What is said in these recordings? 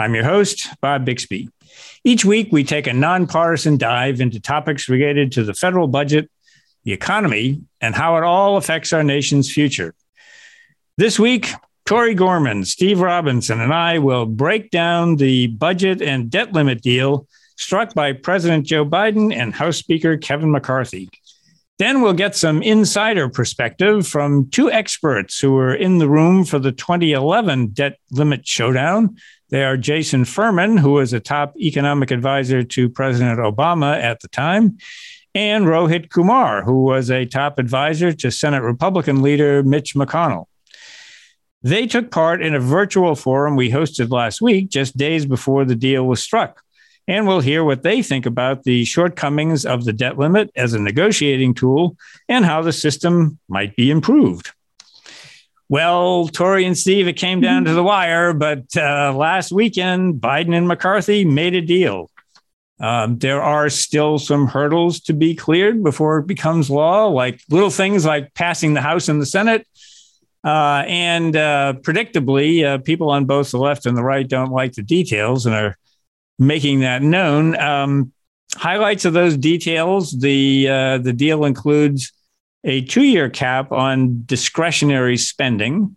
I'm your host, Bob Bixby. Each week, we take a nonpartisan dive into topics related to the federal budget, the economy, and how it all affects our nation's future. This week, Tori Gorman, Steve Robinson, and I will break down the budget and debt limit deal struck by President Joe Biden and House Speaker Kevin McCarthy. Then we'll get some insider perspective from two experts who were in the room for the 2011 debt limit showdown they are Jason Furman, who was a top economic advisor to President Obama at the time, and Rohit Kumar, who was a top advisor to Senate Republican leader Mitch McConnell. They took part in a virtual forum we hosted last week, just days before the deal was struck. And we'll hear what they think about the shortcomings of the debt limit as a negotiating tool and how the system might be improved. Well, Tori and Steve, it came down to the wire, but uh, last weekend, Biden and McCarthy made a deal. Um, there are still some hurdles to be cleared before it becomes law, like little things like passing the House and the Senate. Uh, and uh, predictably, uh, people on both the left and the right don't like the details and are making that known. Um, highlights of those details: the uh, the deal includes a two year cap on discretionary spending.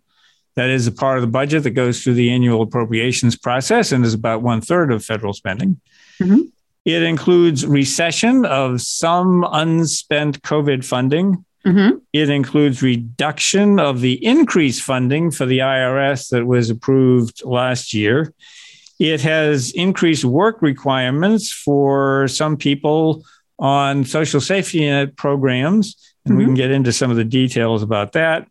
That is a part of the budget that goes through the annual appropriations process and is about one third of federal spending. Mm-hmm. It includes rescission of some unspent COVID funding. Mm-hmm. It includes reduction of the increased funding for the IRS that was approved last year. It has increased work requirements for some people on social safety net programs and mm-hmm. we can mm-hmm. get into some of the details about that.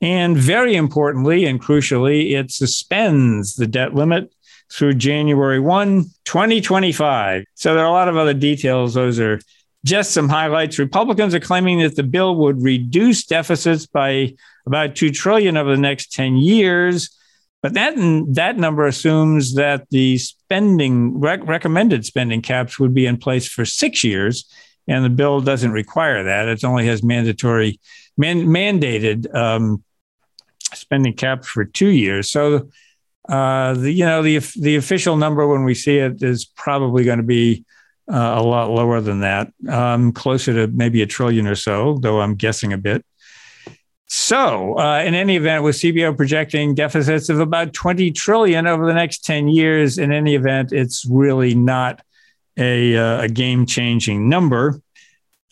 And very importantly and crucially, it suspends the debt limit through January 1, 2025. So there are a lot of other details. Those are just some highlights. Republicans are claiming that the bill would reduce deficits by about 2 trillion over the next 10 years. But that that number assumes that the spending rec- recommended spending caps would be in place for 6 years and the bill doesn't require that. It only has mandatory, man, mandated um, spending caps for two years. So, uh, the you know the the official number when we see it is probably going to be uh, a lot lower than that, um, closer to maybe a trillion or so, though I'm guessing a bit. So, uh, in any event, with CBO projecting deficits of about 20 trillion over the next 10 years, in any event, it's really not a, uh, a game changing number.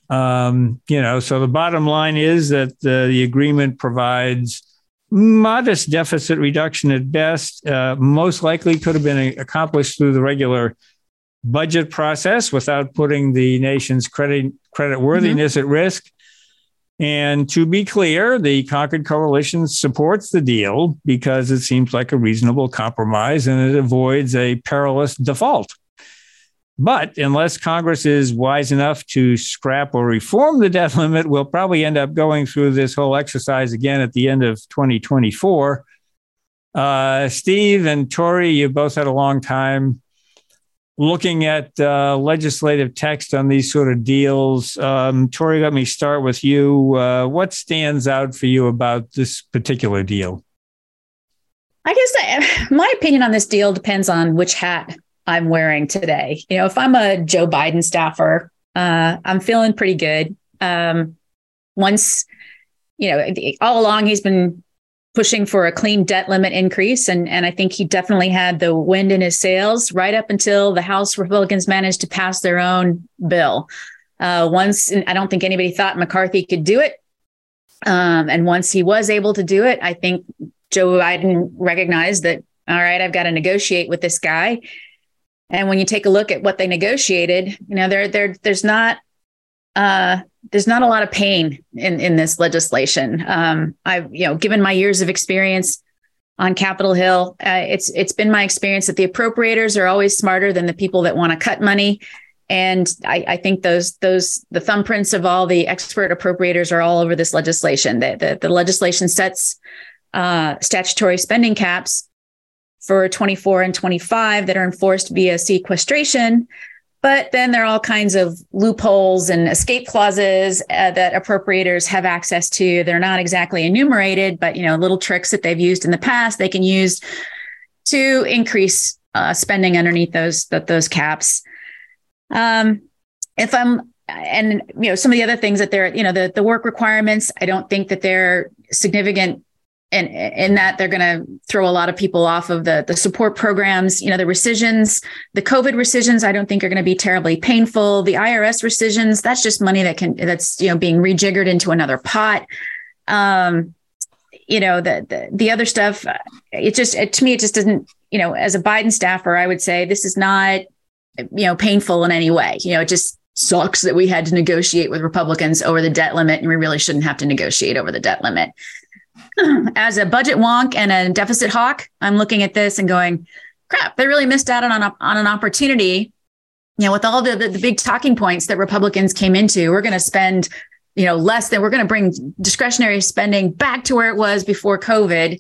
Um, you know, so the bottom line is that the, the agreement provides modest deficit reduction at best. Uh, most likely could have been accomplished through the regular budget process without putting the nation's credit credit worthiness mm-hmm. at risk. And to be clear, the Concord Coalition supports the deal because it seems like a reasonable compromise and it avoids a perilous default. But unless Congress is wise enough to scrap or reform the debt limit, we'll probably end up going through this whole exercise again at the end of 2024. Uh, Steve and Tori, you both had a long time looking at uh, legislative text on these sort of deals. Um, Tori, let me start with you. Uh, what stands out for you about this particular deal? I guess I, my opinion on this deal depends on which hat I'm wearing today. You know, if I'm a Joe Biden staffer, uh, I'm feeling pretty good. Um, once, you know, all along he's been pushing for a clean debt limit increase, and and I think he definitely had the wind in his sails right up until the House Republicans managed to pass their own bill. Uh, once, I don't think anybody thought McCarthy could do it, um, and once he was able to do it, I think Joe Biden recognized that. All right, I've got to negotiate with this guy and when you take a look at what they negotiated, you know, there there there's not uh, there's not a lot of pain in in this legislation. Um, I've you know, given my years of experience on Capitol Hill. Uh, it's it's been my experience that the appropriators are always smarter than the people that want to cut money. And I, I, think those those the thumbprints of all the expert appropriators are all over this legislation. The, the, the legislation sets uh, statutory spending caps for 24 and 25 that are enforced via sequestration. But then there are all kinds of loopholes and escape clauses uh, that appropriators have access to. They're not exactly enumerated, but you know, little tricks that they've used in the past they can use to increase uh, spending underneath those those caps. Um, if I'm and you know some of the other things that they're you know the the work requirements, I don't think that they're significant and in that they're going to throw a lot of people off of the the support programs. You know the rescissions the covid rescissions i don't think are going to be terribly painful. The irs rescissions that's just money that can that's you know being rejiggered into another pot. Um you know the the, the other stuff it just it, to me it just doesn't you know as a biden staffer i would say this is not you know painful in any way. You know it just sucks that we had to negotiate with republicans over the debt limit and we really shouldn't have to negotiate over the debt limit as a budget wonk and a deficit hawk, I'm looking at this and going, crap, they really missed out on, a, on an opportunity. You know, with all the, the, the big talking points that Republicans came into, we're going to spend, you know, less than we're going to bring discretionary spending back to where it was before COVID.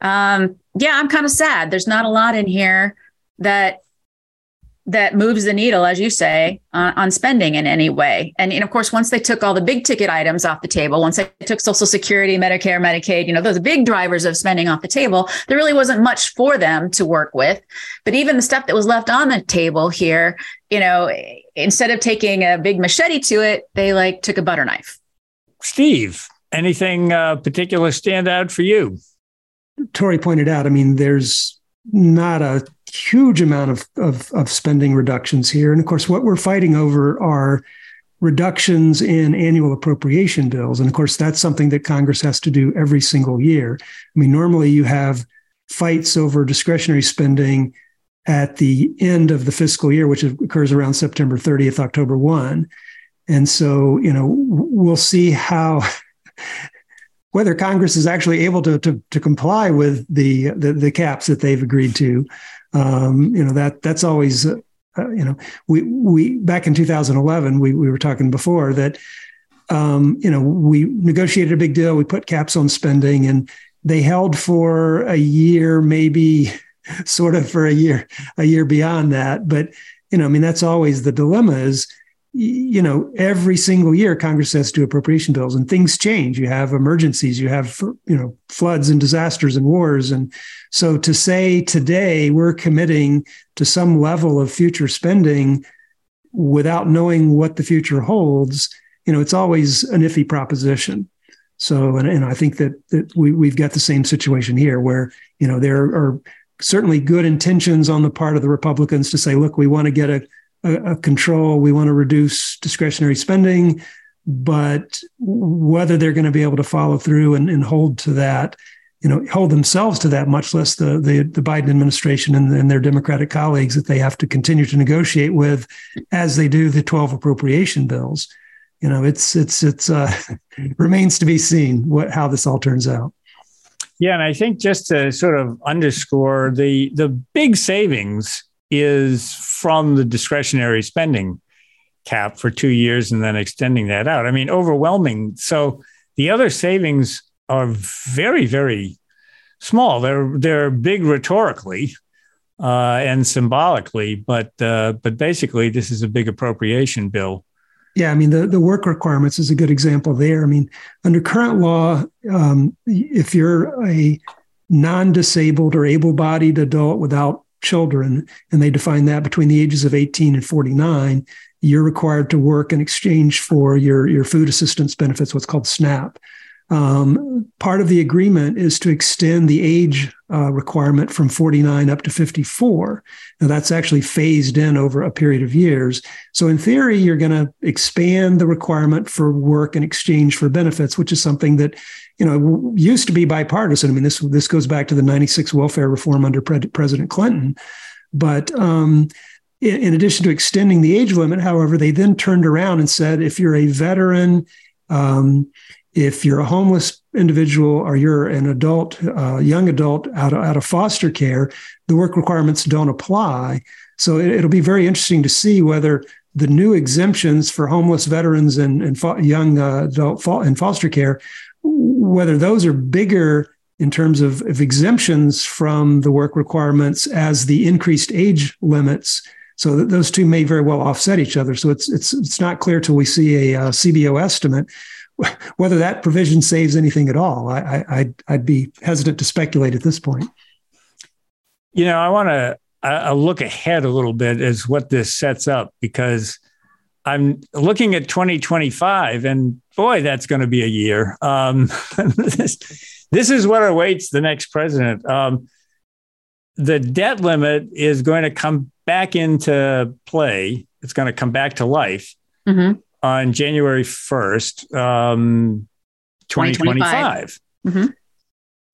Um, yeah, I'm kind of sad. There's not a lot in here that that moves the needle, as you say, uh, on spending in any way. And, and of course, once they took all the big ticket items off the table, once they took Social Security, Medicare, Medicaid, you know, those big drivers of spending off the table, there really wasn't much for them to work with. But even the stuff that was left on the table here, you know, instead of taking a big machete to it, they like took a butter knife. Steve, anything uh, particular stand out for you? Tori pointed out, I mean, there's not a huge amount of, of, of spending reductions here. And of course, what we're fighting over are reductions in annual appropriation bills. And of course, that's something that Congress has to do every single year. I mean, normally you have fights over discretionary spending at the end of the fiscal year, which occurs around September 30th, October 1. And so, you know, we'll see how whether Congress is actually able to, to, to comply with the, the, the caps that they've agreed to. Um, you know that that's always uh, you know we we back in 2011 we we were talking before that um, you know we negotiated a big deal. We put caps on spending and they held for a year maybe sort of for a year a year beyond that. But you know I mean that's always the dilemma is you know, every single year Congress has to do appropriation bills and things change. You have emergencies, you have, you know, floods and disasters and wars. And so to say today we're committing to some level of future spending without knowing what the future holds, you know, it's always an iffy proposition. So, and, and I think that, that we, we've got the same situation here where, you know, there are certainly good intentions on the part of the Republicans to say, look, we want to get a a, a control. We want to reduce discretionary spending, but whether they're going to be able to follow through and, and hold to that, you know, hold themselves to that, much less the the, the Biden administration and, and, their Democratic colleagues that they have to continue to negotiate with, as they do the twelve appropriation bills. You know, it's it's it's uh, remains to be seen what how this all turns out. Yeah, and I think just to sort of underscore the the big savings is from the discretionary spending cap for two years and then extending that out. I mean, overwhelming. So the other savings are very, very small. They're they're big rhetorically uh, and symbolically, but uh, but basically, this is a big appropriation bill. Yeah, I mean the the work requirements is a good example there. I mean, under current law, um, if you're a non-disabled or able-bodied adult without children, and they define that between the ages of 18 and 49, you're required to work in exchange for your, your food assistance benefits, what's called SNAP. Um, part of the agreement is to extend the age uh, requirement from 49 up to 54. Now, that's actually phased in over a period of years. So, in theory, you're going to expand the requirement for work in exchange for benefits, which is something that you know used to be bipartisan. I mean, this this goes back to the '96 welfare reform under Pre- President Clinton. But um, in, in, addition to extending the age limit, however, they then turned around and said if you're a veteran, um, if you're a homeless individual or you're an adult, uh, young adult out of, out of foster care, the work requirements don't apply. So it, will be very interesting to see whether the new exemptions for homeless veterans and, and fo- young uh, adult fo- in foster care, whether those are bigger in terms of, of exemptions from the work requirements as the increased age limits so those two may very well offset each other. So it's it's it's not clear till we see a uh, CBO estimate whether that provision saves anything at all. I, I I'd, I'd be hesitant to speculate at this point. You know, I want to uh, look ahead a little bit as what this sets up because I'm looking at 2025, and boy, that's going to be a year. Um, this, this is what awaits the next president. Um, the debt limit is going to come back into play. It's going to come back to life mm-hmm. On January 1st, um, 2025. 2025. Mm-hmm.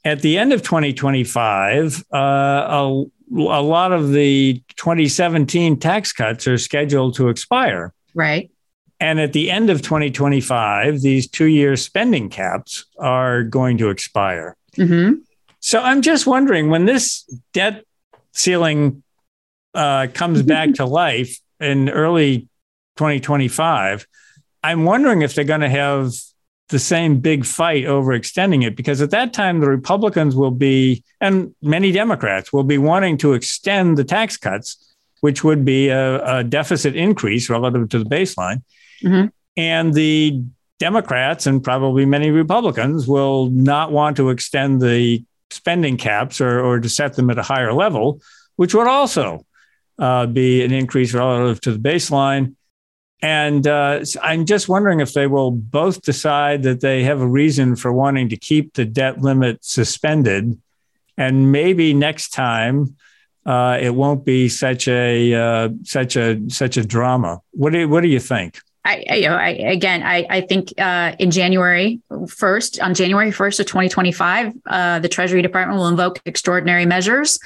At the end of 2025, uh, a, a lot of the 2017 tax cuts are scheduled to expire. Right. And at the end of 2025, these two year spending caps are going to expire. Mm-hmm. So I'm just wondering when this debt ceiling uh, comes back to life in early 2025, I'm wondering if they're going to have the same big fight over extending it because at that time the Republicans will be and many Democrats will be wanting to extend the tax cuts, which would be a, a deficit increase relative to the baseline. Mm-hmm. And the Democrats and probably many Republicans will not want to extend the spending caps or, or to set them at a higher level, which would also uh, be an increase relative to the baseline. And uh, I'm just wondering if they will both decide that they have a reason for wanting to keep the debt limit suspended. And maybe next time uh, it won't be such a uh, such a such a drama. What do you, what do you think? I, I, you know, I again, I, I think uh, in January first, on January first of 2025, uh, the Treasury Department will invoke extraordinary measures.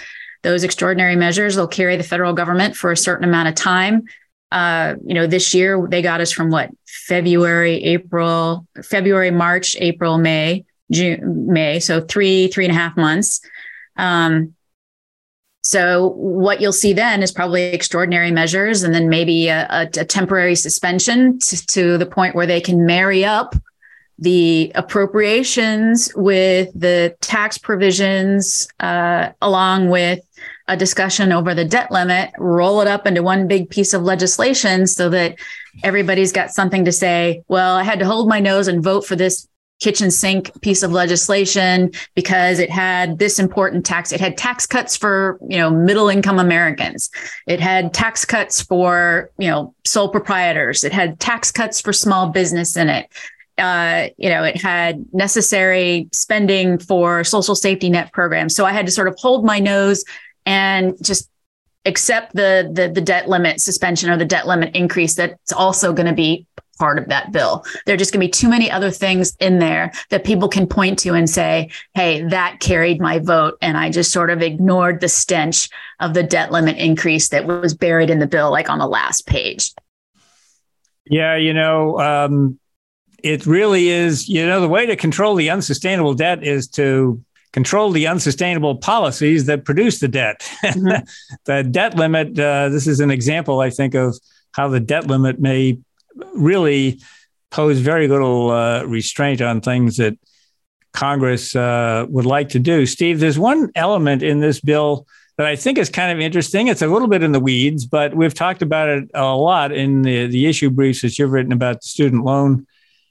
Those extraordinary measures will carry the federal government for a certain amount of time uh, you know, this year they got us from what February, April, February, March, April, May, June, May. So three, three and a half months. Um, so what you'll see then is probably extraordinary measures, and then maybe a, a, a temporary suspension to, to the point where they can marry up the appropriations with the tax provisions, uh, along with a discussion over the debt limit, roll it up into one big piece of legislation so that everybody's got something to say. Well, I had to hold my nose and vote for this kitchen sink piece of legislation because it had this important tax it had tax cuts for you know middle income americans it had tax cuts for you know sole proprietors it had tax cuts for small business in it uh, you know, it had necessary spending for social safety net programs. So I had to sort of hold my nose, and just accept the, the the debt limit suspension or the debt limit increase that's also going to be part of that bill. There are just going to be too many other things in there that people can point to and say, hey, that carried my vote. And I just sort of ignored the stench of the debt limit increase that was buried in the bill, like on the last page. Yeah, you know, um, it really is, you know, the way to control the unsustainable debt is to control the unsustainable policies that produce the debt. Mm-hmm. the debt limit, uh, this is an example, I think, of how the debt limit may really pose very little uh, restraint on things that Congress uh, would like to do. Steve, there's one element in this bill that I think is kind of interesting. It's a little bit in the weeds, but we've talked about it a lot in the, the issue briefs that you've written about the student loan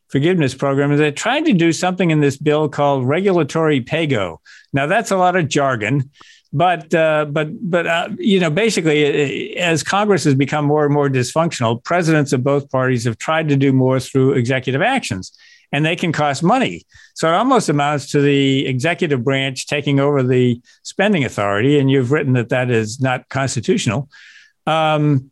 forgiveness program is they tried to do something in this bill called regulatory pay-go. Now that's a lot of jargon, but uh, but but uh, you know basically as Congress has become more and more dysfunctional, presidents of both parties have tried to do more through executive actions, and they can cost money. So it almost amounts to the executive branch taking over the spending authority, and you've written that that is not constitutional. Um,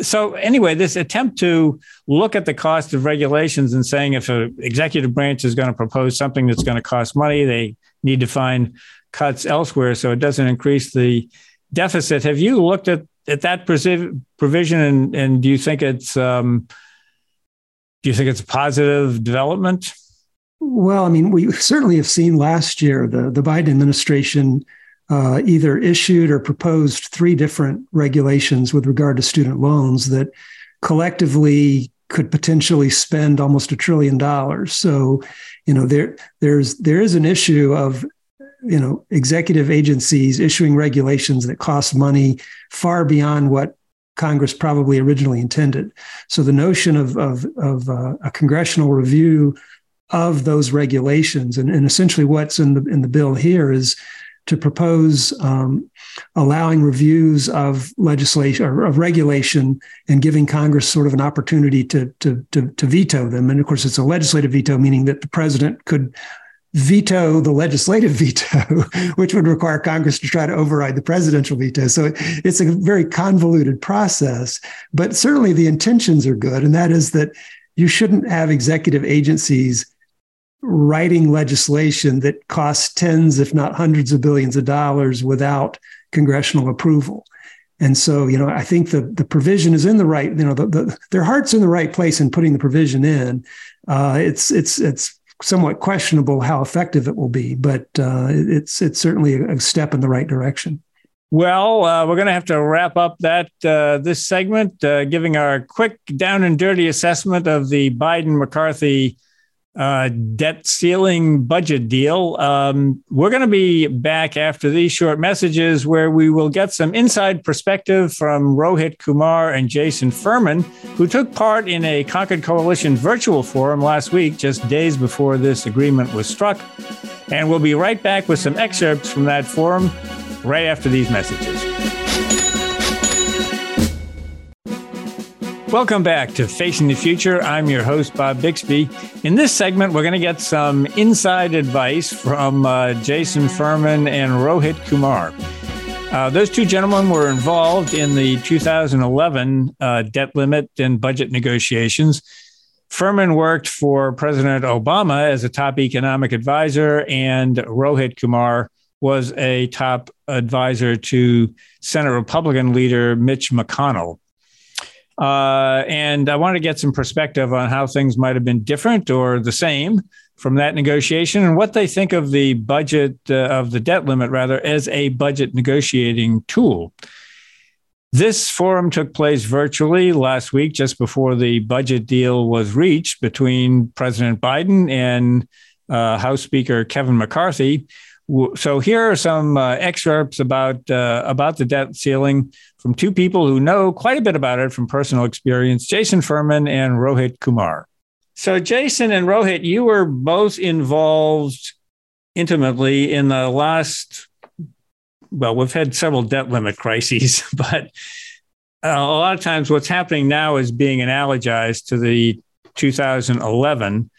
so anyway, this attempt to look at the cost of regulations and saying if an executive branch is going to propose something that's going to cost money, they need to find cuts elsewhere so it doesn't increase the deficit. Have you looked at, at that provision and, and do you think it's um, do you think it's a positive development? Well, I mean, we certainly have seen last year the, the Biden administration uh, either issued or proposed three different regulations with regard to student loans that collectively could potentially spend almost a trillion dollars. So, you know, there there's there is an issue of you know executive agencies issuing regulations that cost money far beyond what Congress probably originally intended. So the notion of of, of uh, a congressional review of those regulations and, and essentially what's in the in the bill here is to propose um, allowing reviews of legislation or of regulation and giving Congress sort of an opportunity to, to, to, to, veto them. And of course, it's a legislative veto, meaning that the president could veto the legislative veto, which would require Congress to try to override the presidential veto. So it's a very convoluted process, but certainly the intentions are good. And that is that you shouldn't have executive agencies writing legislation that costs tens, if not hundreds of billions of dollars without congressional approval. And so, you know, I think the the provision is in the right, you know, the, the, their heart's in the right place in putting the provision in. Uh, it's it's it's somewhat questionable how effective it will be, but uh, it's it's certainly a step in the right direction. Well, uh, we're going to have to wrap up that uh, this segment, uh, giving our quick down and dirty assessment of the Biden McCarthy uh, debt ceiling budget deal. Um, we're going to be back after these short messages where we will get some inside perspective from Rohit Kumar and Jason Furman, who took part in a Concord Coalition virtual forum last week, just days before this agreement was struck. And we'll be right back with some excerpts from that forum right after these messages. Welcome back to Facing the Future. I'm your host, Bob Bixby. In this segment, we're going to get some inside advice from uh, Jason Furman and Rohit Kumar. Uh, those two gentlemen were involved in the 2011 uh, debt limit and budget negotiations. Furman worked for President Obama as a top economic advisor, and Rohit Kumar was a top advisor to Senate Republican leader Mitch McConnell. Uh, and I want to get some perspective on how things might have been different or the same from that negotiation and what they think of the budget uh, of the debt limit, rather, as a budget negotiating tool. This forum took place virtually last week, just before the budget deal was reached between President Biden and uh, House Speaker Kevin McCarthy. So here are some uh, excerpts about uh, about the debt ceiling from two people who know quite a bit about it from personal experience: Jason Furman and Rohit Kumar. So Jason and Rohit, you were both involved intimately in the last. Well, we've had several debt limit crises, but uh, a lot of times what's happening now is being analogized to the 2011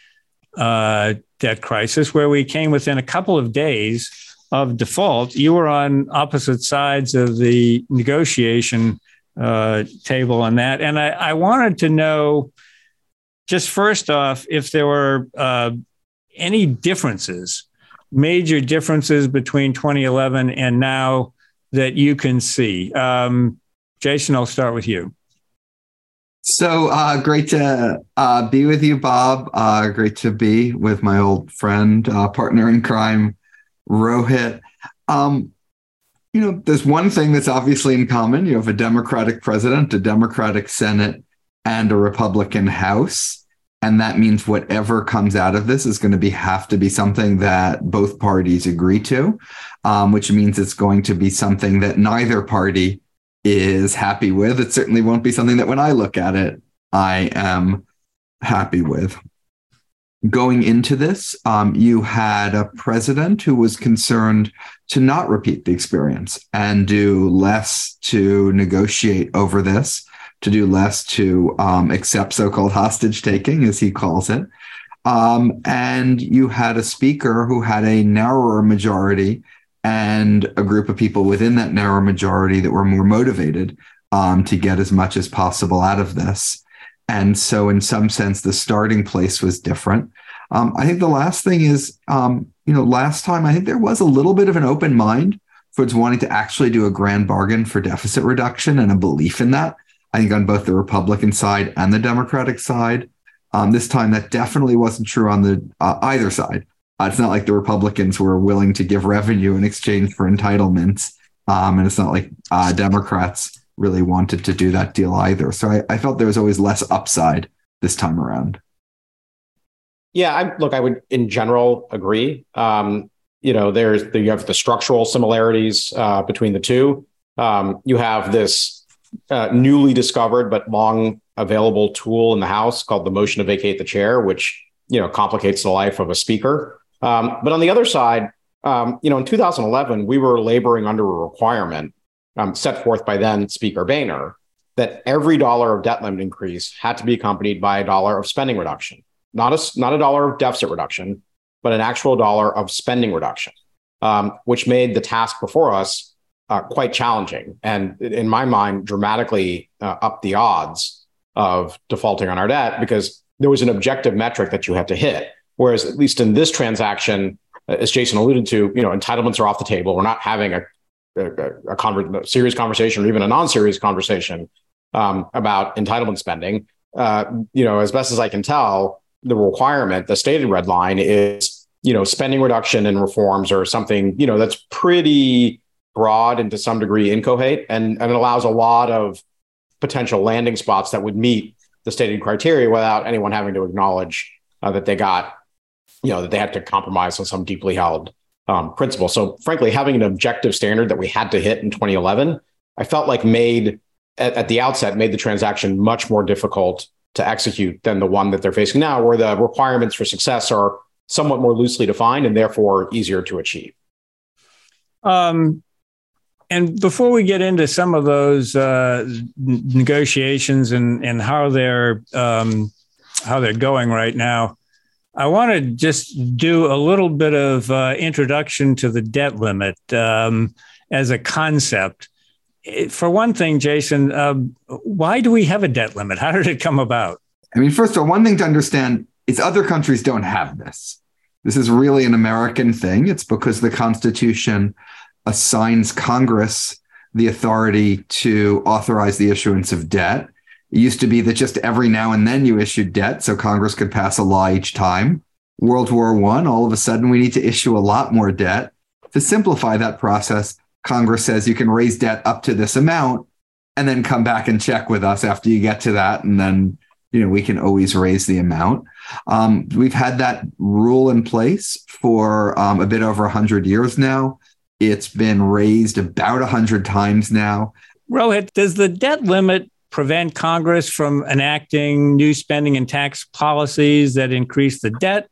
uh, debt crisis, where we came within a couple of days of default. You were on opposite sides of the negotiation uh, table on that. And I, I, wanted to know just first off if there were uh, any differences, major differences between 2011 and now that you can see. Um, Jason, I'll start with you. So uh, great to uh, be with you, Bob. Uh, great to be with my old friend, uh, partner in crime, Rohit. Um, you know, there's one thing that's obviously in common. You have a Democratic president, a Democratic Senate, and a Republican House. And that means whatever comes out of this is going to be have to be something that both parties agree to, um, which means it's going to be something that neither party is happy with. It certainly won't be something that when I look at it, I am happy with. Going into this, um, you had a president who was concerned to not repeat the experience and do less to negotiate over this, to do less to um, accept so called hostage taking, as he calls it. Um, and you had a speaker who had a narrower majority and a group of people within that narrow majority that were more motivated um, to get as much as possible out of this. And so, in some sense, the starting place was different. Um, I think the last thing is, um, you know, last time I think there was a little bit of an open mind towards wanting to actually do a grand bargain for deficit reduction and a belief in that. I think on both the Republican side and the Democratic side. Um, this time, that definitely wasn't true on the uh, either side. Uh, it's not like the Republicans were willing to give revenue in exchange for entitlements, um, and it's not like uh, Democrats really wanted to do that deal either. So I, I felt there was always less upside this time around. Yeah, I, look, I would in general agree. Um, you know, there's the, you have the structural similarities uh, between the two. Um, you have this uh, newly discovered but long available tool in the House called the motion to vacate the chair, which you know complicates the life of a speaker. Um, but on the other side, um, you know, in 2011, we were laboring under a requirement um, set forth by then Speaker Boehner that every dollar of debt limit increase had to be accompanied by a dollar of spending reduction, not a not a dollar of deficit reduction, but an actual dollar of spending reduction, um, which made the task before us uh, quite challenging and, in my mind, dramatically uh, up the odds of defaulting on our debt because there was an objective metric that you had to hit. Whereas, at least in this transaction, uh, as Jason alluded to, you know, entitlements are off the table. We're not having a a, a, conver- a serious conversation or even a non-serious conversation um, about entitlement spending. Uh, you know, as best as I can tell, the requirement, the stated red line is you know, spending reduction and reforms or something, you know, that's pretty broad and to some degree incoherent and, and it allows a lot of potential landing spots that would meet the stated criteria without anyone having to acknowledge uh, that they got, you know, that they had to compromise on some deeply held um, principle. So, frankly, having an objective standard that we had to hit in 2011, I felt like made at, at the outset made the transaction much more difficult to execute than the one that they're facing now, where the requirements for success are somewhat more loosely defined and therefore easier to achieve. Um, and before we get into some of those uh, negotiations and and how they're um, how they're going right now, I want to just do a little bit of uh, introduction to the debt limit um, as a concept. For one thing, Jason, uh, why do we have a debt limit? How did it come about? I mean, first of all, one thing to understand is other countries don't have this. This is really an American thing. It's because the Constitution assigns Congress the authority to authorize the issuance of debt. It used to be that just every now and then you issued debt, so Congress could pass a law each time. World War One, all of a sudden we need to issue a lot more debt. To simplify that process, Congress says you can raise debt up to this amount and then come back and check with us after you get to that, and then you know we can always raise the amount. Um, we've had that rule in place for um, a bit over 100 years now. It's been raised about 100 times now. Rohit, does the debt limit prevent Congress from enacting new spending and tax policies that increase the debt?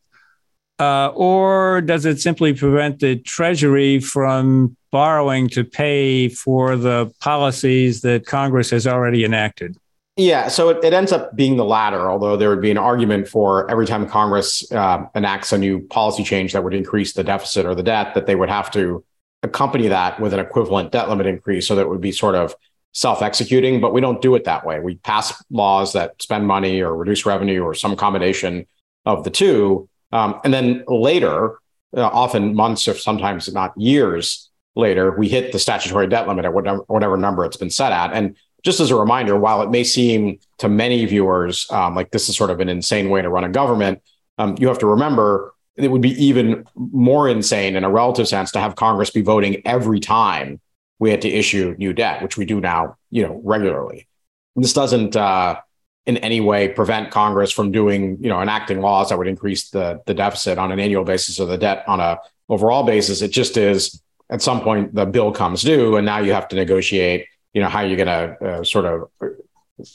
Uh, or does it simply prevent the Treasury from borrowing to pay for the policies that Congress has already enacted? Yeah, so it, it ends up being the latter, although there would be an argument for every time Congress uh, enacts a new policy change that would increase the deficit or the debt, that they would have to accompany that with an equivalent debt limit increase so that would be sort of self-executing but we don't do it that way. We pass laws that spend money or reduce revenue or some combination of the two. Um, and then later uh, often months or sometimes not years later we hit the statutory debt limit at whatever, whatever number it's been set at. And just as a reminder while it may seem to many viewers um, like this is sort of an insane way to run a government um, you have to remember it would be even more insane in a relative sense to have Congress be voting every time we had to issue new debt, which we do now, you know, regularly. This doesn't uh, in any way prevent Congress from doing, you know, enacting laws that would increase the the deficit on an annual basis or the debt on a overall basis. It just is at some point the bill comes due, and now you have to negotiate, you know, how you're going to uh, sort of,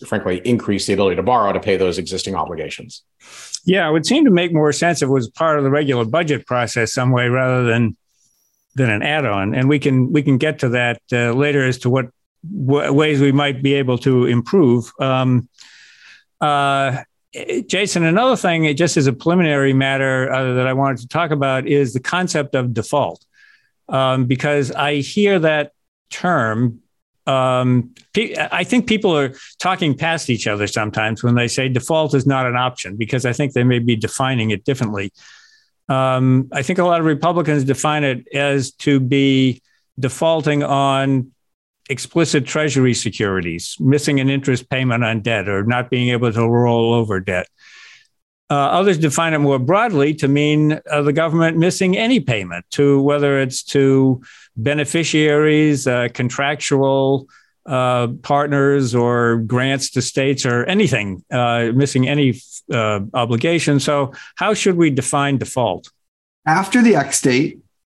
frankly, increase the ability to borrow to pay those existing obligations. Yeah, it would seem to make more sense if it was part of the regular budget process some way rather than than an add-on. And we can we can get to that uh, later as to what w- ways we might be able to improve. Um, uh, Jason, another thing, just as a preliminary matter uh, that I wanted to talk about is the concept of default, um, because I hear that term um, I think people are talking past each other sometimes when they say default is not an option because I think they may be defining it differently. Um, I think a lot of Republicans define it as to be defaulting on explicit Treasury securities, missing an interest payment on debt, or not being able to roll over debt. Uh, others define it more broadly to mean uh, the government missing any payment to whether it's to beneficiaries, uh, contractual uh, partners, or grants to states, or anything, uh, missing any uh, obligation. So, how should we define default? After the X date,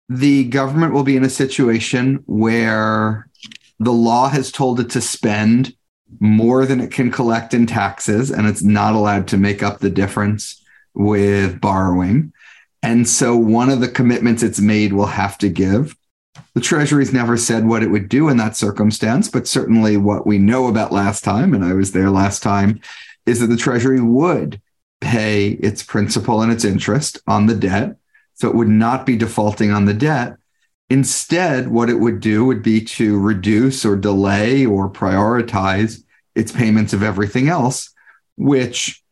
the government will be in a situation where the law has told it to spend more than it can collect in taxes, and it's not allowed to make up the difference with borrowing. And so one of the commitments it's made will have to give. The Treasury's never said what it would do in that circumstance, but certainly what we know about last time, and I was there last time, is that the Treasury would pay its principal and its interest on the debt. So it would not be defaulting on the debt. Instead, what it would do would be to reduce or delay or prioritize its payments of everything else, which,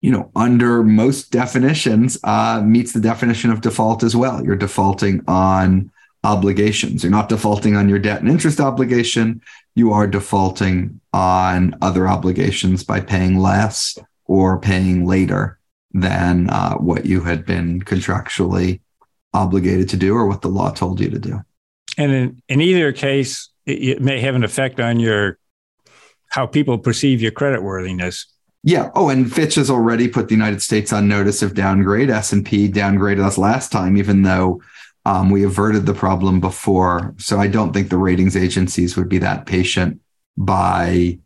you know, under most definitions, uh, meets the definition of default as well. You're defaulting on obligations. You're not defaulting on your debt and interest obligation. You are defaulting on other obligations by paying less or paying later than uh, what you had been contractually obligated to do or what the law told you to do. And in, in either case, it, it may have an effect on your how people perceive your credit worthiness. Yeah. Oh, and Fitch has already put the United States on notice of downgrade. S and P downgraded us last time, even though um, we averted the problem before. So I don't think the ratings agencies would be that patient by,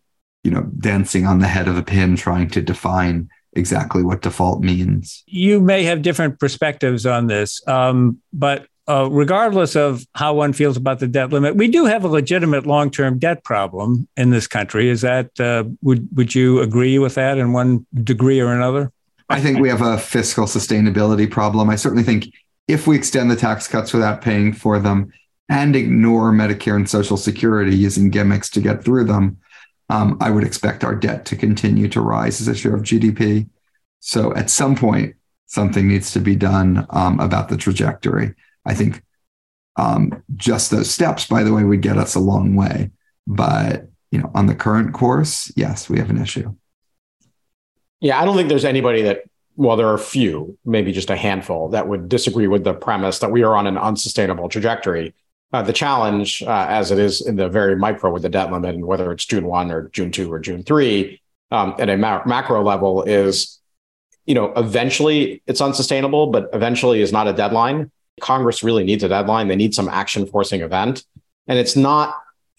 you know, dancing on the head of a pin trying to define exactly what default means. You may have different perspectives on this, um, but uh, regardless of how one feels about the debt limit, we do have a legitimate long-term debt problem in this country. Is that uh, would would you agree with that in one degree or another? I think we have a fiscal sustainability problem. I certainly think if we extend the tax cuts without paying for them and ignore Medicare and Social Security using gimmicks to get through them, um, I would expect our debt to continue to rise as a share of GDP. So at some point, something needs to be done um, about the trajectory. I think um, just those steps, by the way, would get us a long way. But you know, on the current course, yes, we have an issue. Yeah, I don't think there's anybody that, well, there are a few, maybe just a handful, that would disagree with the premise that we are on an unsustainable trajectory. Uh, the challenge, uh, as it is in the very micro with the debt limit, and whether it's June 1 or June 2 or June 3, um, at a ma- macro level, is you know, eventually it's unsustainable, but eventually is not a deadline. Congress really needs a deadline. They need some action forcing event. And it's not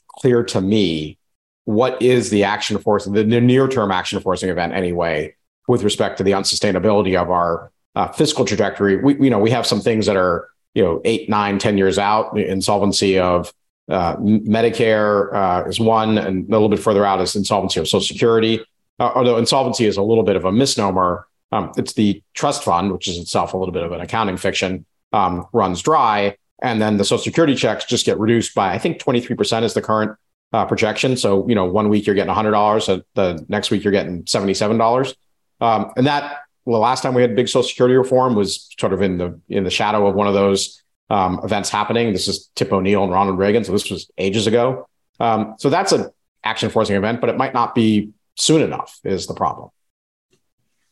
clear to me what is the action forcing, the near term action forcing event anyway, with respect to the unsustainability of our uh, fiscal trajectory. We, you know, we have some things that are, you know, eight, nine, ten years out. Insolvency of uh, Medicare uh, is one, and a little bit further out is insolvency of Social Security. Uh, although insolvency is a little bit of a misnomer, um, it's the trust fund, which is itself a little bit of an accounting fiction, um, runs dry. And then the Social Security checks just get reduced by, I think 23% is the current uh, projection. So, you know, one week you're getting $100, the next week you're getting $77. Um, and that, the last time we had big Social Security reform was sort of in the in the shadow of one of those um, events happening. This is Tip O'Neill and Ronald Reagan. So this was ages ago. Um, so that's an action forcing event, but it might not be soon enough is the problem.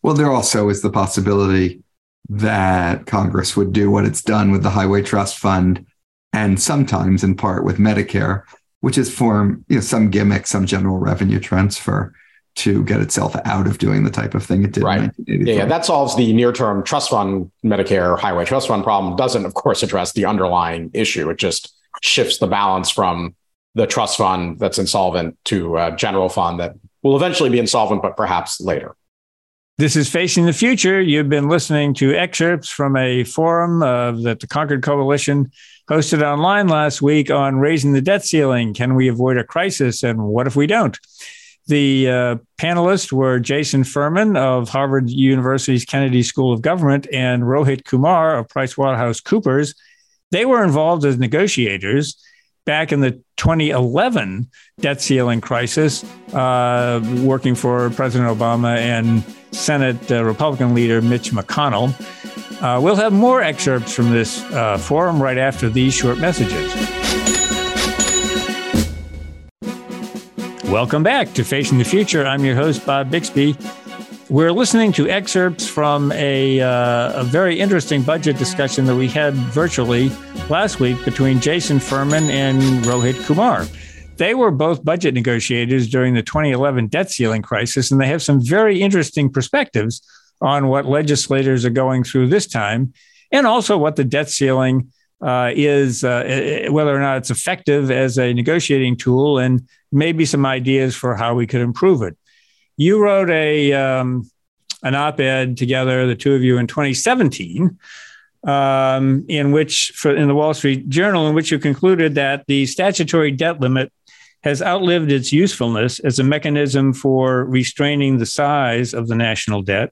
Well, there also is the possibility that Congress would do what it's done with the Highway Trust Fund and sometimes in part with Medicare, which is form you know, some gimmick, some general revenue transfer to get itself out of doing the type of thing it did right. Yeah, yeah, that solves the near-term trust fund Medicare highway trust fund problem. Doesn't, of course, address the underlying issue. It just shifts the balance from the trust fund that's insolvent to a general fund that will eventually be insolvent, but perhaps later. This is Facing the Future. You've been listening to excerpts from a forum uh, that the Concord Coalition hosted online last week on raising the debt ceiling. Can we avoid a crisis? And what if we don't? The uh, panelists were Jason Furman of Harvard University's Kennedy School of Government and Rohit Kumar of PricewaterhouseCoopers. They were involved as negotiators back in the 2011 debt ceiling crisis, uh, working for President Obama and Senate uh, Republican leader Mitch McConnell. Uh, we'll have more excerpts from this uh, forum right after these short messages. Welcome back to Facing the Future. I'm your host, Bob Bixby. We're listening to excerpts from a, uh, a very interesting budget discussion that we had virtually last week between Jason Furman and Rohit Kumar. They were both budget negotiators during the 2011 debt ceiling crisis, and they have some very interesting perspectives on what legislators are going through this time, and also what the debt ceiling uh, is, uh, whether or not it's effective as a negotiating tool, and maybe some ideas for how we could improve it you wrote a um, an op-ed together, the two of you, in 2017, um, in which, for, in the Wall Street Journal, in which you concluded that the statutory debt limit has outlived its usefulness as a mechanism for restraining the size of the national debt.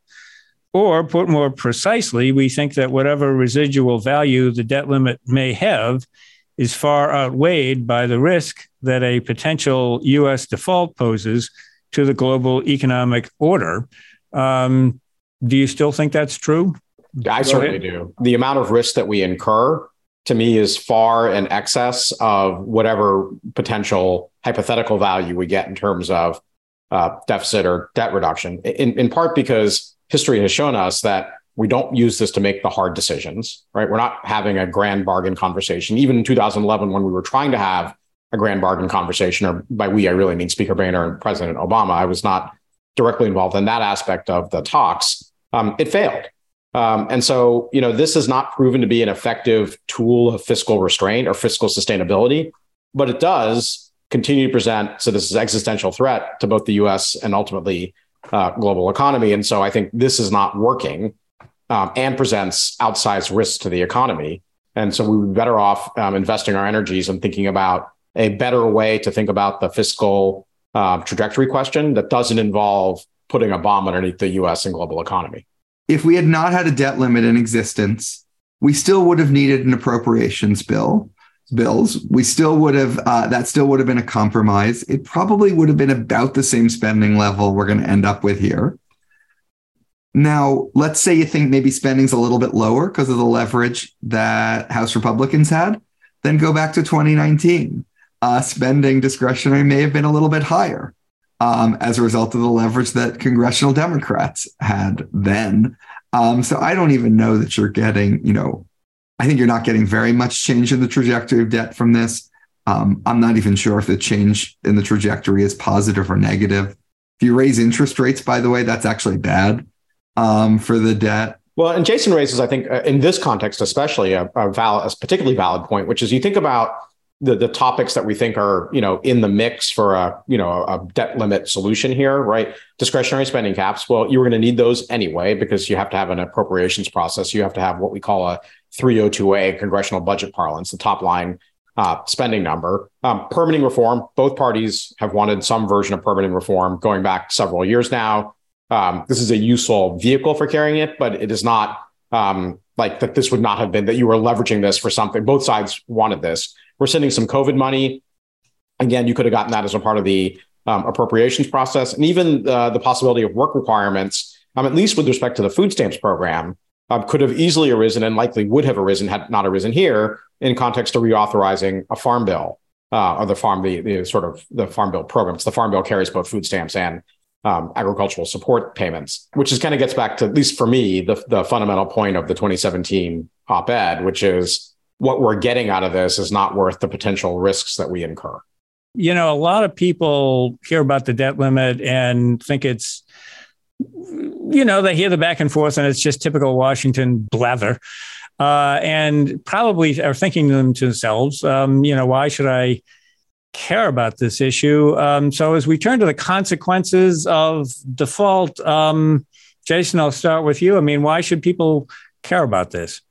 Or, put more precisely, we think that whatever residual value the debt limit may have is far outweighed by the risk that a potential U.S. default poses to the global economic order. Um, do you still think that's true? I Go certainly ahead. do. The amount of risk that we incur to me is far in excess of whatever potential hypothetical value we get in terms of uh, deficit or debt reduction, in, in part because history has shown us that we don't use this to make the hard decisions, right? We're not having a grand bargain conversation. Even in 2011, when we were trying to have a grand bargain conversation, or by we, I really mean Speaker Boehner and President Obama. I was not directly involved in that aspect of the talks. Um, it failed. Um, and so, you know, this has not proven to be an effective tool of fiscal restraint or fiscal sustainability, but it does continue to present. So, this is existential threat to both the US and ultimately uh, global economy. And so, I think this is not working um, and presents outsized risks to the economy. And so, we would be better off um, investing our energies and thinking about a better way to think about the fiscal uh, trajectory question that doesn't involve putting a bomb underneath the US and global economy. If we had not had a debt limit in existence, we still would have needed an appropriations bill bills we still would have uh, that still would have been a compromise it probably would have been about the same spending level we're going to end up with here now let's say you think maybe spending's a little bit lower because of the leverage that house republicans had then go back to 2019 uh, spending discretionary may have been a little bit higher um, as a result of the leverage that congressional Democrats had then. Um, so I don't even know that you're getting, you know, I think you're not getting very much change in the trajectory of debt from this. Um, I'm not even sure if the change in the trajectory is positive or negative. If you raise interest rates, by the way, that's actually bad um, for the debt. Well, and Jason raises, I think, uh, in this context, especially a, a, valid, a particularly valid point, which is you think about the, the topics that we think are you know in the mix for a you know a debt limit solution here right? Discretionary spending caps. Well you were going to need those anyway because you have to have an appropriations process. You have to have what we call a 302a congressional budget parlance the top line uh, spending number. Um, permitting reform both parties have wanted some version of permitting reform going back several years now um, this is a useful vehicle for carrying it but it is not um, like that this would not have been that you were leveraging this for something both sides wanted this we're sending some COVID money. Again, you could have gotten that as a part of the um, appropriations process, and even uh, the possibility of work requirements, um, at least with respect to the food stamps program, um, could have easily arisen and likely would have arisen had not arisen here in context of reauthorizing a farm bill uh, or the farm the, the sort of the farm bill programs. The farm bill carries both food stamps and um, agricultural support payments, which is kind of gets back to at least for me the the fundamental point of the 2017 op-ed, which is what we're getting out of this is not worth the potential risks that we incur. You know, a lot of people hear about the debt limit and think it's, you know, they hear the back and forth and it's just typical Washington blather. Uh, and probably are thinking to themselves, um, you know, why should I care about this issue? Um, so as we turn to the consequences of default, um, Jason, I'll start with you. I mean, why should people care about this?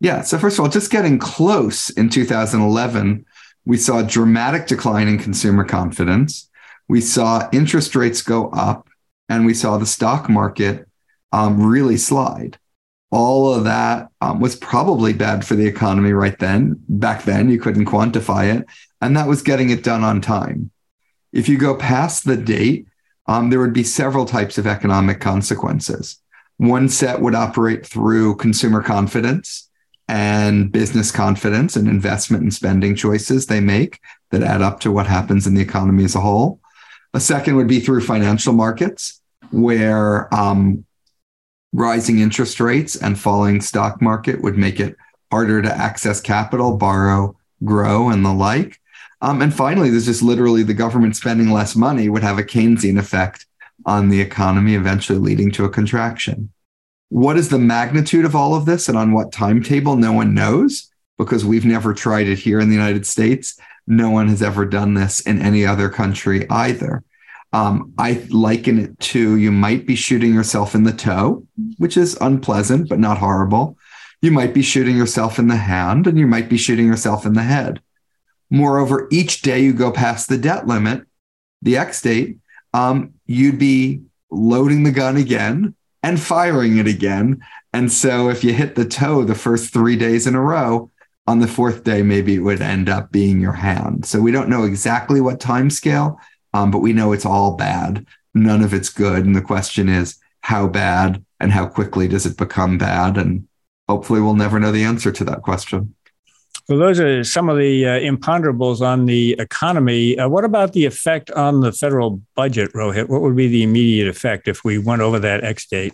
Yeah. So, first of all, just getting close in 2011, we saw a dramatic decline in consumer confidence. We saw interest rates go up and we saw the stock market um, really slide. All of that um, was probably bad for the economy right then. Back then, you couldn't quantify it. And that was getting it done on time. If you go past the date, um, there would be several types of economic consequences. One set would operate through consumer confidence and business confidence and investment and spending choices they make that add up to what happens in the economy as a whole. A second would be through financial markets. where um, rising interest rates and falling stock market would make it harder to access capital, borrow, grow, and the like. Um, and finally, there's just literally the government spending less money would have a Keynesian effect on the economy, eventually leading to a contraction. What is the magnitude of all of this and on what timetable? No one knows because we've never tried it here in the United States. No one has ever done this in any other country either. Um, I liken it to you might be shooting yourself in the toe, which is unpleasant, but not horrible. You might be shooting yourself in the hand and you might be shooting yourself in the head. Moreover, each day you go past the debt limit, the X date, um, you'd be loading the gun again and firing it again. And so if you hit the toe the first three days in a row, on the fourth day, maybe it would end up being your hand. So we don't know exactly what time scale, um, but we know it's all bad. None of it's good. And the question is, how bad and how quickly does it become bad? And hopefully we'll never know the answer to that question. Well, those are some of the uh, imponderables on the economy. Uh, what about the effect on the federal budget, Rohit? What would be the immediate effect if we went over that X date?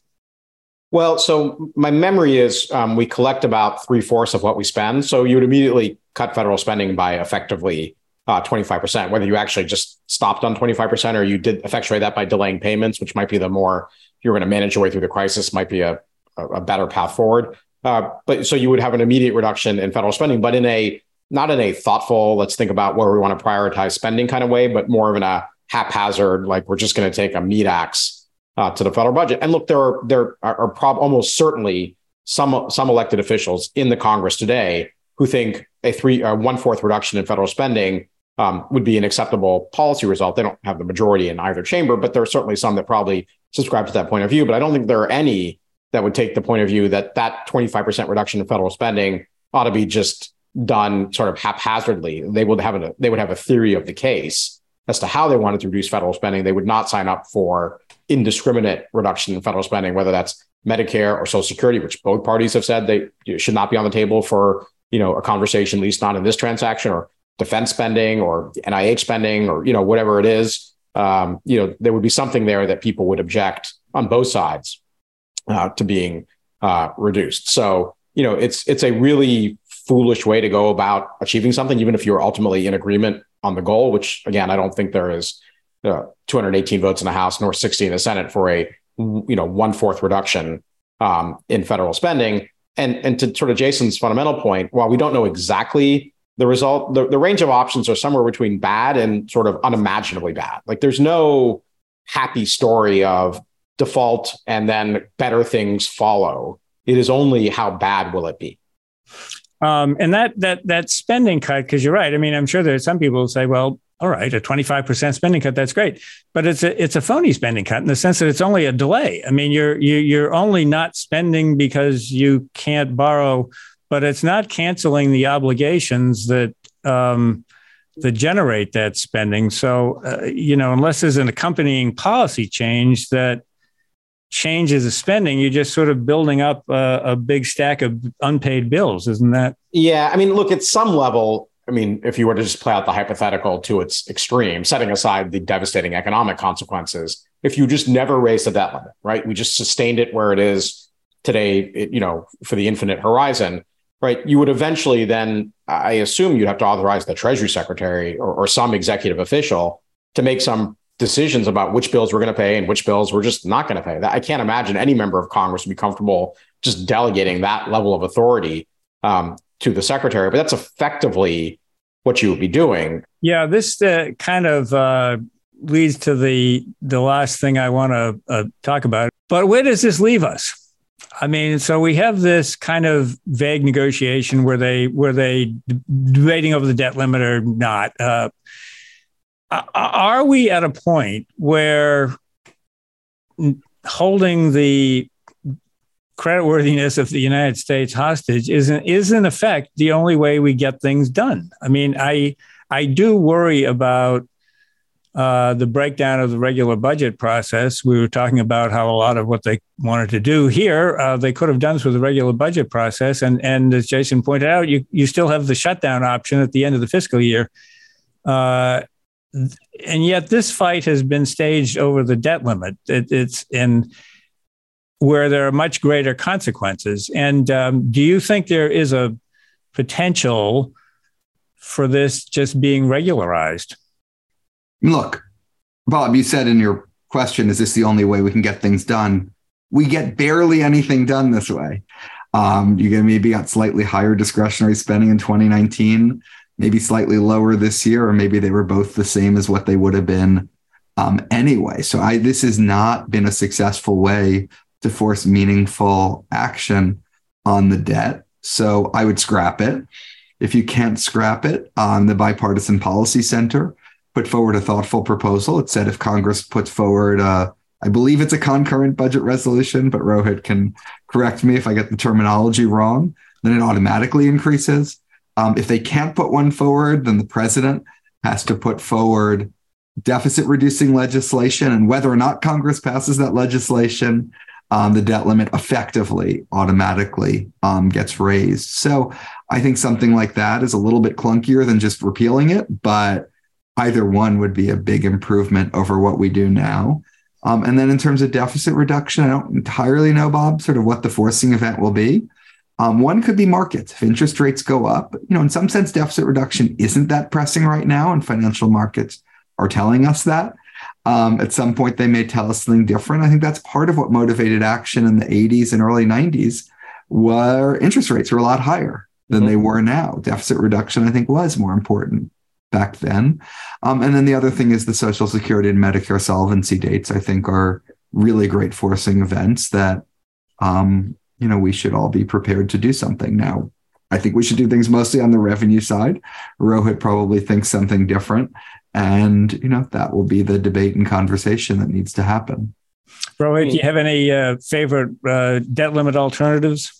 Well, so my memory is um, we collect about three fourths of what we spend. So you would immediately cut federal spending by effectively uh, 25%, whether you actually just stopped on 25% or you did effectuate that by delaying payments, which might be the more, if you're going to manage your way through the crisis, might be a, a better path forward. Uh, but so you would have an immediate reduction in federal spending, but in a not in a thoughtful, let's think about where we want to prioritize spending kind of way, but more of in a haphazard, like we're just going to take a meat axe uh, to the federal budget. And look, there are there are, are prob- almost certainly some some elected officials in the Congress today who think a three uh, one fourth reduction in federal spending um, would be an acceptable policy result. They don't have the majority in either chamber, but there are certainly some that probably subscribe to that point of view. But I don't think there are any that would take the point of view that that 25% reduction in federal spending ought to be just done sort of haphazardly. They would have a they would have a theory of the case as to how they wanted to reduce federal spending. They would not sign up for indiscriminate reduction in federal spending, whether that's Medicare or Social Security, which both parties have said they should not be on the table for you know a conversation, at least not in this transaction, or defense spending or NIH spending or you know whatever it is. Um, you know there would be something there that people would object on both sides uh, to being uh, reduced. So you know it's it's a really foolish way to go about achieving something, even if you're ultimately in agreement on the goal. Which again, I don't think there is uh, 218 votes in the House nor 60 in the Senate for a you know one fourth reduction um, in federal spending. And and to sort of Jason's fundamental point, while we don't know exactly the result, the, the range of options are somewhere between bad and sort of unimaginably bad. Like there's no happy story of default and then better things follow. It is only how bad will it be. Um, and that that that spending cut, because you're right. I mean, I'm sure there are some people who say, well, all right, a 25% spending cut, that's great. But it's a it's a phony spending cut in the sense that it's only a delay. I mean, you're you, you're only not spending because you can't borrow, but it's not canceling the obligations that um, that generate that spending. So, uh, you know, unless there's an accompanying policy change that changes the spending, you're just sort of building up a, a, big stack of unpaid bills, isn't that? Yeah, I mean, look, at some level, I mean, if you were to just play out the hypothetical to its extreme, setting aside the devastating economic consequences, if you just never raised the debt limit, right? We just sustained it where it is today, it, you know, for the infinite horizon, right? You would eventually then, I assume, you'd have to authorize the Treasury Secretary or, or some executive official to make some decisions about which bills we're going to pay and which bills we're just not going to pay. That I can't imagine any member of Congress would be comfortable just delegating that level of authority um, to the secretary. But that's effectively what you would be doing. Yeah, this uh, kind of uh, leads to the the last thing I want to uh, talk about. But where does this leave us? I mean, so we have this kind of vague negotiation where they where they debating over the debt limit or not. Uh, are we at a point where holding the creditworthiness of the United States hostage is in, is in effect the only way we get things done. I mean, I I do worry about uh, the breakdown of the regular budget process. We were talking about how a lot of what they wanted to do here, uh, they could have done through the regular budget process. And and as Jason pointed out, you you still have the shutdown option at the end of the fiscal year. Uh, and yet this fight has been staged over the debt limit. It, it's in where there are much greater consequences. And um, do you think there is a potential for this just being regularized? Look, Bob, you said in your question, is this the only way we can get things done? We get barely anything done this way. Um, you get maybe got slightly higher discretionary spending in 2019, maybe slightly lower this year, or maybe they were both the same as what they would have been um, anyway. So I, this has not been a successful way to force meaningful action on the debt. So I would scrap it. If you can't scrap it, um, the Bipartisan Policy Center put forward a thoughtful proposal. It said if Congress puts forward, uh, I believe it's a concurrent budget resolution, but Rohit can correct me if I get the terminology wrong, then it automatically increases. Um, if they can't put one forward, then the president has to put forward deficit reducing legislation. And whether or not Congress passes that legislation, um, the debt limit effectively automatically um, gets raised. So I think something like that is a little bit clunkier than just repealing it, but either one would be a big improvement over what we do now. Um, and then in terms of deficit reduction, I don't entirely know, Bob, sort of what the forcing event will be. Um, one could be markets. If interest rates go up, you know, in some sense, deficit reduction isn't that pressing right now, and financial markets are telling us that. Um, at some point, they may tell us something different. I think that's part of what motivated action in the 80s and early 90s, where interest rates were a lot higher than mm-hmm. they were now. Deficit reduction, I think, was more important back then. Um, and then the other thing is the Social Security and Medicare solvency dates, I think, are really great forcing events that, um, you know, we should all be prepared to do something now. I think we should do things mostly on the revenue side. Rohit probably thinks something different. And, you know, that will be the debate and conversation that needs to happen. Rohit, do you have any uh, favorite uh, debt limit alternatives?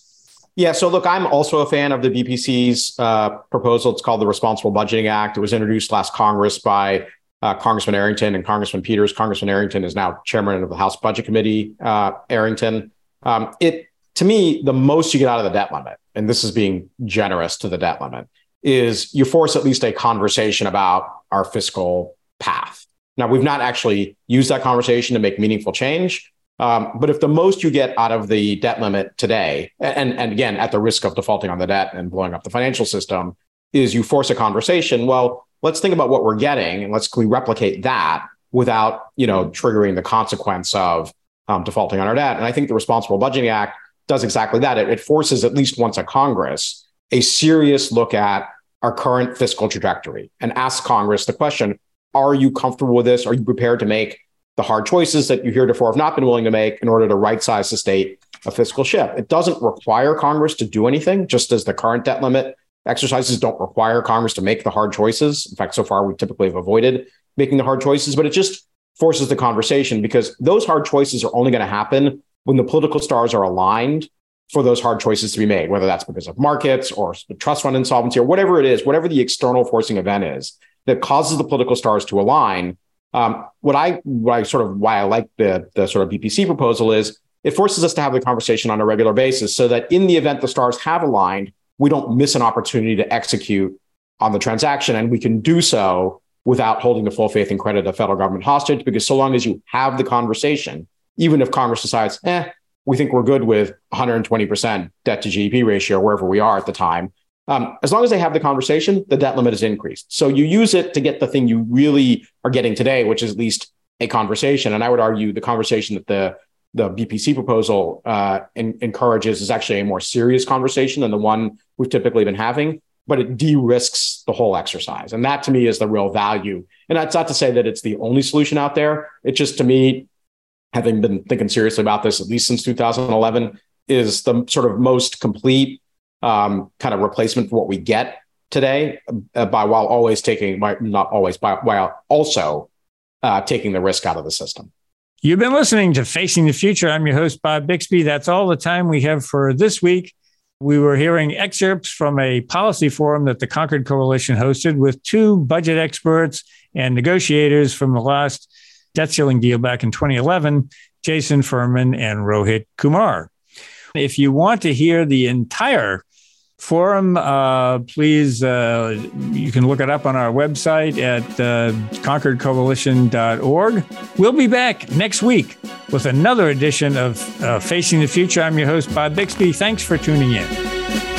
Yeah, so look, I'm also a fan of the BPC's uh, proposal. It's called the Responsible Budgeting Act. It was introduced last Congress by uh, Congressman Arrington and Congressman Peters. Congressman Arrington is now chairman of the House Budget Committee. Uh, Arrington, um, it to me, the most you get out of the debt limit, and this is being generous to the debt limit, is you force at least a conversation about our fiscal path. Now, we've not actually used that conversation to make meaningful change. Um, but if the most you get out of the debt limit today, and, and again, at the risk of defaulting on the debt and blowing up the financial system, is you force a conversation. Well, let's think about what we're getting and let's we replicate that without you know triggering the consequence of um, defaulting on our debt. And I think the Responsible Budgeting Act does exactly that. It, it forces at least once a Congress a serious look at our current fiscal trajectory and asks Congress the question: Are you comfortable with this? Are you prepared to make the hard choices that you heretofore have not been willing to make in order to right size the state a fiscal ship. It doesn't require Congress to do anything, just as the current debt limit exercises don't require Congress to make the hard choices. In fact, so far we typically have avoided making the hard choices, but it just forces the conversation because those hard choices are only going to happen when the political stars are aligned for those hard choices to be made, whether that's because of markets or trust fund insolvency or whatever it is, whatever the external forcing event is that causes the political stars to align um, what I what I sort of why I like the the sort of BPC proposal is it forces us to have the conversation on a regular basis so that in the event the stars have aligned, we don't miss an opportunity to execute on the transaction, and we can do so without holding the full faith and credit of the federal government hostage. Because so long as you have the conversation, even if Congress decides, eh, we think we're good with 120% debt to GDP ratio wherever we are at the time, um, as long as they have the conversation, the debt limit is increased. So you use it to get the thing you really are getting today, which is at least a conversation. And I would argue the conversation that the the BPC proposal uh, in, encourages is actually a more serious conversation than the one we've typically been having, but it de-risks the whole exercise. And that to me is the real value. And that's not to say that it's the only solution out there. It just to me, having been thinking seriously about this at least since 2011, is the sort of most complete um, kind of replacement for what we get today uh, by while always taking by, not always by while also uh, taking the risk out of the system. You've been listening to Facing the Future. I'm your host, Bob Bixby. That's all the time we have for this week. We were hearing excerpts from a policy forum that the Concord Coalition hosted with two budget experts and negotiators from the last debt ceiling deal back in 2011, Jason Furman and Rohit Kumar. If you want to hear the entire forum. Uh, please, uh, you can look it up on our website at uh, concordcoalition.org. We'll be back next week with another edition of uh, Facing the Future. I'm your host, Bob Bixby. Thanks for tuning in.